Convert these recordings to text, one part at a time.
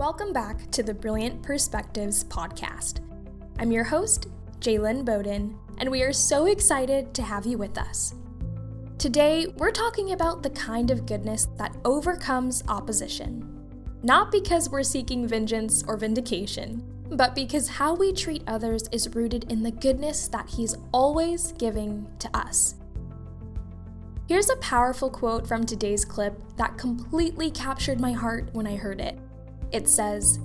Welcome back to the Brilliant Perspectives podcast. I'm your host, Jalen Bowden, and we are so excited to have you with us. Today, we're talking about the kind of goodness that overcomes opposition. Not because we're seeking vengeance or vindication, but because how we treat others is rooted in the goodness that He's always giving to us. Here's a powerful quote from today's clip that completely captured my heart when I heard it. It says,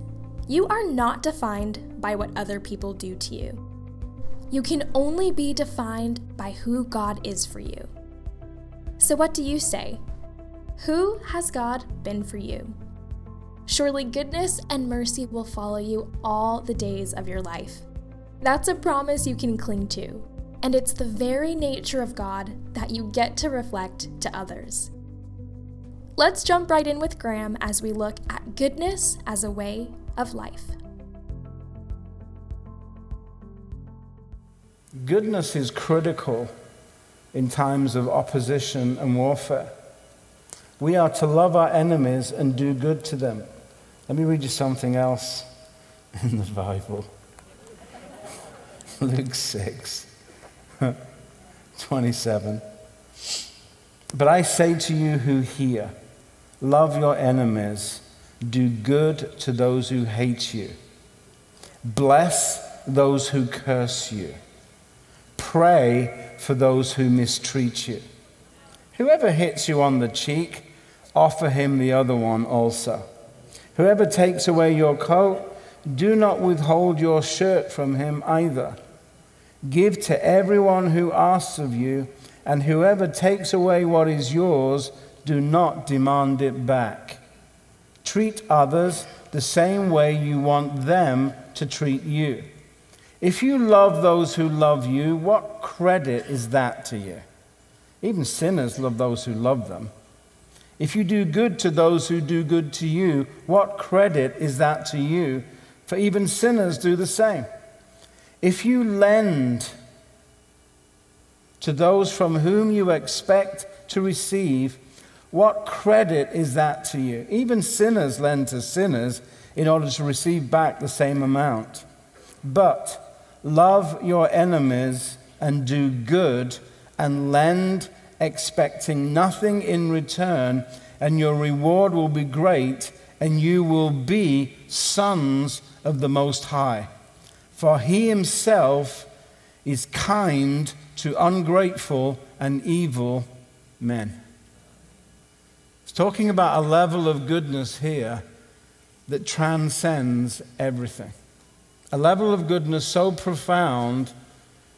You are not defined by what other people do to you. You can only be defined by who God is for you. So, what do you say? Who has God been for you? Surely goodness and mercy will follow you all the days of your life. That's a promise you can cling to, and it's the very nature of God that you get to reflect to others. Let's jump right in with Graham as we look at goodness as a way of life. Goodness is critical in times of opposition and warfare. We are to love our enemies and do good to them. Let me read you something else in the Bible. Luke 6, 27. But I say to you who hear, love your enemies, do good to those who hate you, bless those who curse you, pray for those who mistreat you. Whoever hits you on the cheek, offer him the other one also. Whoever takes away your coat, do not withhold your shirt from him either. Give to everyone who asks of you, and whoever takes away what is yours, do not demand it back. Treat others the same way you want them to treat you. If you love those who love you, what credit is that to you? Even sinners love those who love them. If you do good to those who do good to you, what credit is that to you? For even sinners do the same. If you lend to those from whom you expect to receive, what credit is that to you? Even sinners lend to sinners in order to receive back the same amount. But Love your enemies and do good and lend, expecting nothing in return, and your reward will be great, and you will be sons of the Most High. For he himself is kind to ungrateful and evil men. Talking about a level of goodness here that transcends everything a level of goodness so profound,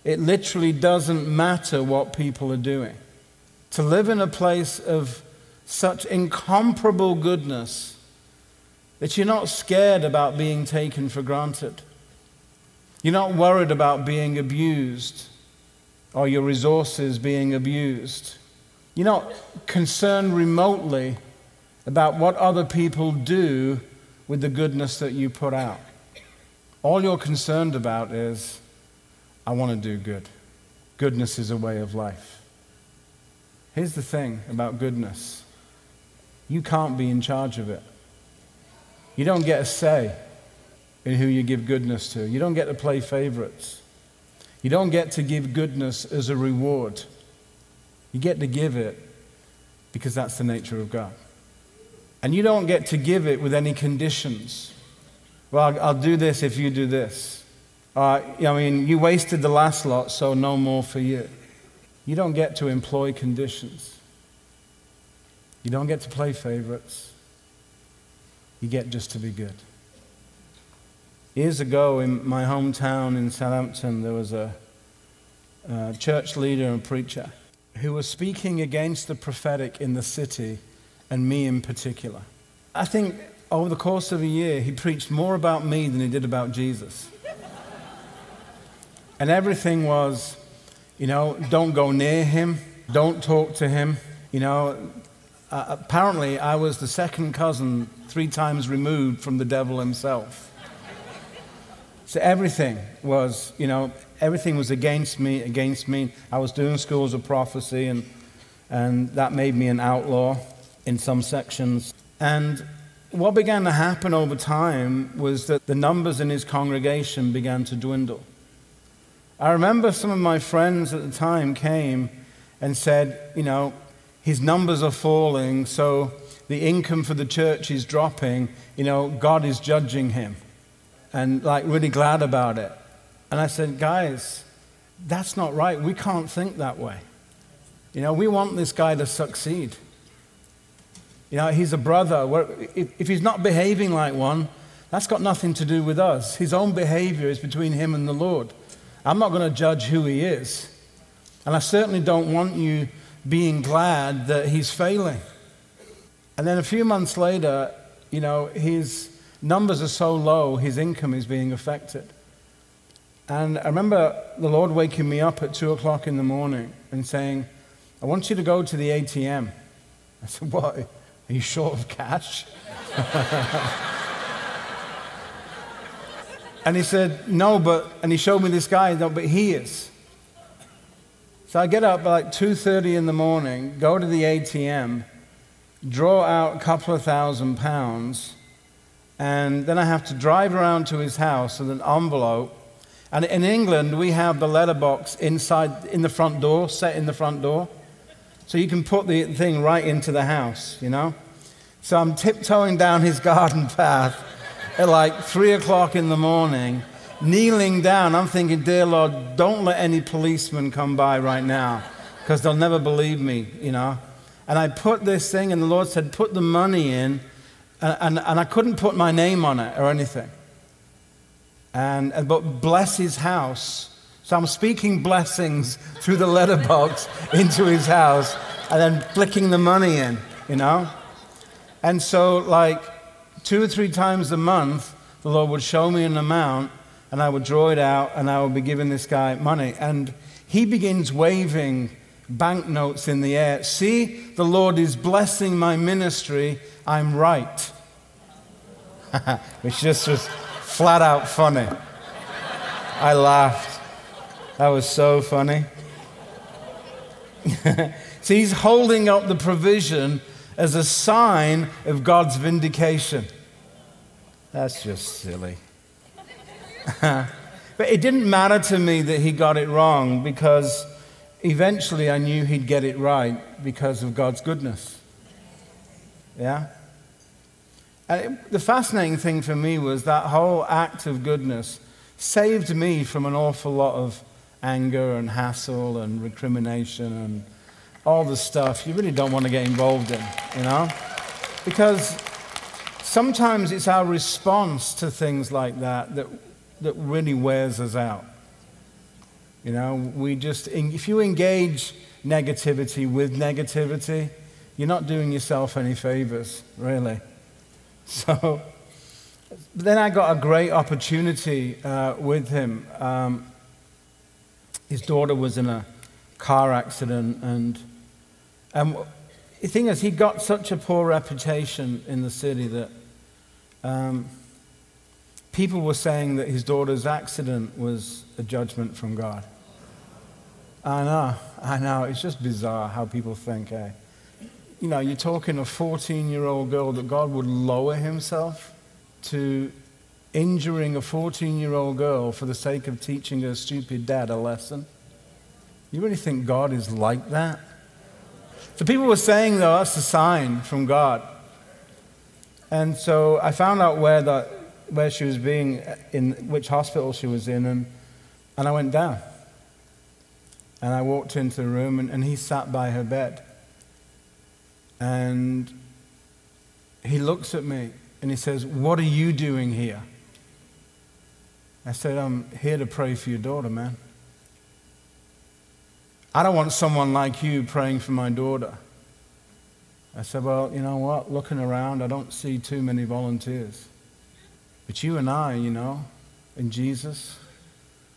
it literally doesn't matter what people are doing. To live in a place of such incomparable goodness that you're not scared about being taken for granted. You're not worried about being abused or your resources being abused. You're not concerned remotely about what other people do with the goodness that you put out. All you're concerned about is, I want to do good. Goodness is a way of life. Here's the thing about goodness you can't be in charge of it. You don't get a say in who you give goodness to, you don't get to play favorites. You don't get to give goodness as a reward. You get to give it because that's the nature of God. And you don't get to give it with any conditions. Well, I'll, I'll do this if you do this. Uh, I mean, you wasted the last lot, so no more for you. You don't get to employ conditions. You don't get to play favorites. You get just to be good. Years ago in my hometown in Southampton, there was a, a church leader and preacher who was speaking against the prophetic in the city and me in particular. I think over the course of a year, he preached more about me than he did about Jesus. and everything was, you know, don't go near him, don't talk to him. You know, uh, apparently, I was the second cousin three times removed from the devil himself. so everything was, you know, everything was against me, against me. I was doing schools of prophecy, and, and that made me an outlaw in some sections. And what began to happen over time was that the numbers in his congregation began to dwindle. I remember some of my friends at the time came and said, you know, his numbers are falling, so the income for the church is dropping. You know, God is judging him. And like, really glad about it. And I said, guys, that's not right. We can't think that way. You know, we want this guy to succeed. You know, he's a brother. If he's not behaving like one, that's got nothing to do with us. His own behavior is between him and the Lord. I'm not going to judge who he is. And I certainly don't want you being glad that he's failing. And then a few months later, you know, his numbers are so low, his income is being affected. And I remember the Lord waking me up at two o'clock in the morning and saying, I want you to go to the ATM. I said, What? Are you short of cash? and he said, No, but, and he showed me this guy, no, but he is. So I get up at like 2.30 in the morning, go to the ATM, draw out a couple of thousand pounds, and then I have to drive around to his house with an envelope. And in England, we have the letterbox inside, in the front door, set in the front door. So you can put the thing right into the house, you know? So I'm tiptoeing down his garden path at like three o'clock in the morning, kneeling down. I'm thinking, Dear Lord, don't let any policeman come by right now because they'll never believe me, you know? And I put this thing, and the Lord said, Put the money in. And, and, and I couldn't put my name on it or anything. And, but bless his house so I'm speaking blessings through the letterbox into his house and then flicking the money in, you know? And so, like, two or three times a month, the Lord would show me an amount and I would draw it out and I would be giving this guy money. And he begins waving banknotes in the air. See, the Lord is blessing my ministry. I'm right. Which just was flat out funny. I laughed. That was so funny. See, he's holding up the provision as a sign of God's vindication. That's just silly. but it didn't matter to me that he got it wrong because eventually I knew he'd get it right because of God's goodness. Yeah? And it, the fascinating thing for me was that whole act of goodness saved me from an awful lot of anger and hassle and recrimination and all the stuff you really don't want to get involved in, you know? Because sometimes it's our response to things like that that, that really wears us out. You know, we just, if you engage negativity with negativity, you're not doing yourself any favors, really. So, then I got a great opportunity uh, with him. Um, his daughter was in a car accident, and, and the thing is, he got such a poor reputation in the city that um, people were saying that his daughter's accident was a judgment from God. I know, I know. It's just bizarre how people think, eh? You know, you're talking a 14 year old girl that God would lower himself to injuring a 14 year old girl for the sake of teaching her stupid dad a lesson? You really think God is like that? So people were saying, though, that's a sign from God. And so I found out where, the, where she was being, in which hospital she was in, and, and I went down. And I walked into the room, and, and he sat by her bed. And he looks at me and he says, What are you doing here? I said, I'm here to pray for your daughter, man. I don't want someone like you praying for my daughter. I said, Well, you know what? Looking around, I don't see too many volunteers. But you and I, you know, in Jesus,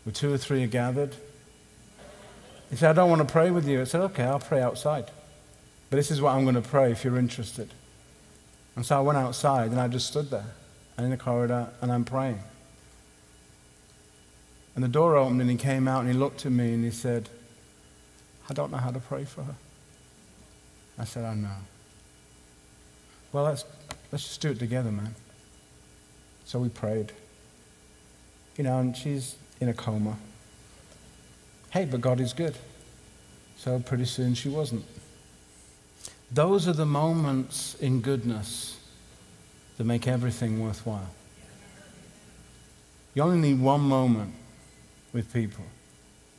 where two or three are gathered. He said, I don't want to pray with you. I said, Okay, I'll pray outside. But this is what I'm going to pray if you're interested. And so I went outside and I just stood there and in the corridor and I'm praying. And the door opened and he came out and he looked at me and he said, I don't know how to pray for her. I said, I know. Well, let's, Let's just do it together, man. So we prayed. You know, and she's in a coma. Hey, but God is good. So pretty soon she wasn't. Those are the moments in goodness that make everything worthwhile. You only need one moment with people.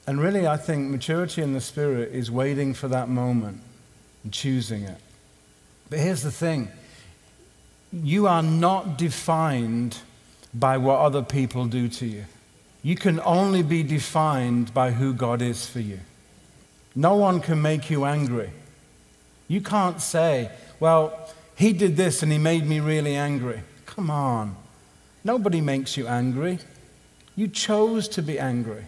And really, I think maturity in the Spirit is waiting for that moment and choosing it. But here's the thing you are not defined by what other people do to you. You can only be defined by who God is for you. No one can make you angry. You can't say, well, he did this and he made me really angry. Come on. Nobody makes you angry. You chose to be angry.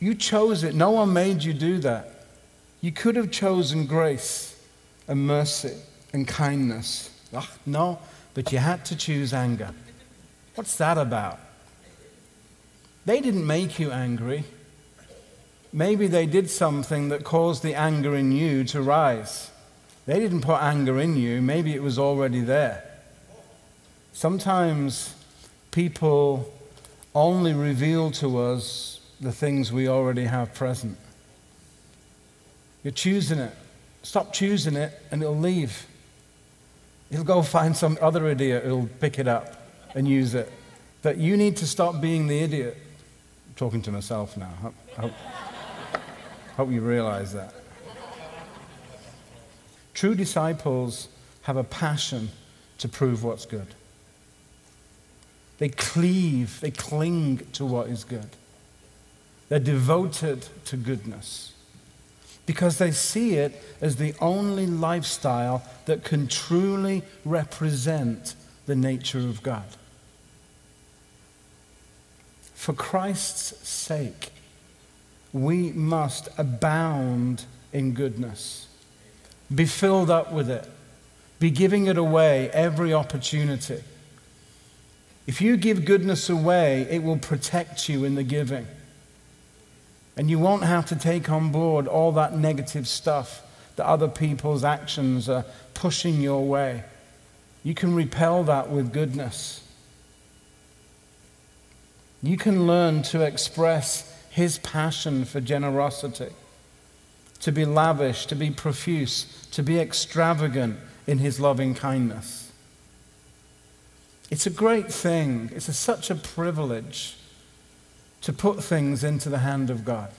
You chose it. No one made you do that. You could have chosen grace and mercy and kindness. Oh, no, but you had to choose anger. What's that about? They didn't make you angry. Maybe they did something that caused the anger in you to rise. They didn't put anger in you, maybe it was already there. Sometimes people only reveal to us the things we already have present. You're choosing it. Stop choosing it and it'll leave. He'll go find some other idiot who'll pick it up and use it. That you need to stop being the idiot. I'm talking to myself now. I hope, hope you realize that. True disciples have a passion to prove what's good. They cleave, they cling to what is good. They're devoted to goodness because they see it as the only lifestyle that can truly represent the nature of God. For Christ's sake, we must abound in goodness, be filled up with it, be giving it away every opportunity. If you give goodness away, it will protect you in the giving. And you won't have to take on board all that negative stuff that other people's actions are pushing your way. You can repel that with goodness. You can learn to express his passion for generosity, to be lavish, to be profuse, to be extravagant in his loving kindness. It's a great thing. It's a, such a privilege to put things into the hand of God.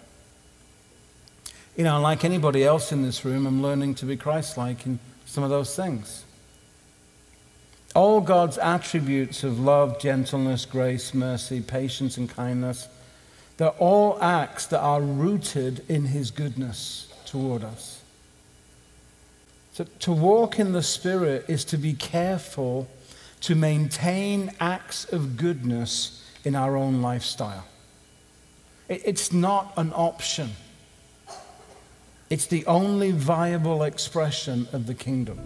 You know, like anybody else in this room, I'm learning to be Christ like in some of those things. All God's attributes of love, gentleness, grace, mercy, patience, and kindness, they're all acts that are rooted in His goodness toward us. So to walk in the Spirit is to be careful to maintain acts of goodness in our own lifestyle. It's not an option. It's the only viable expression of the kingdom.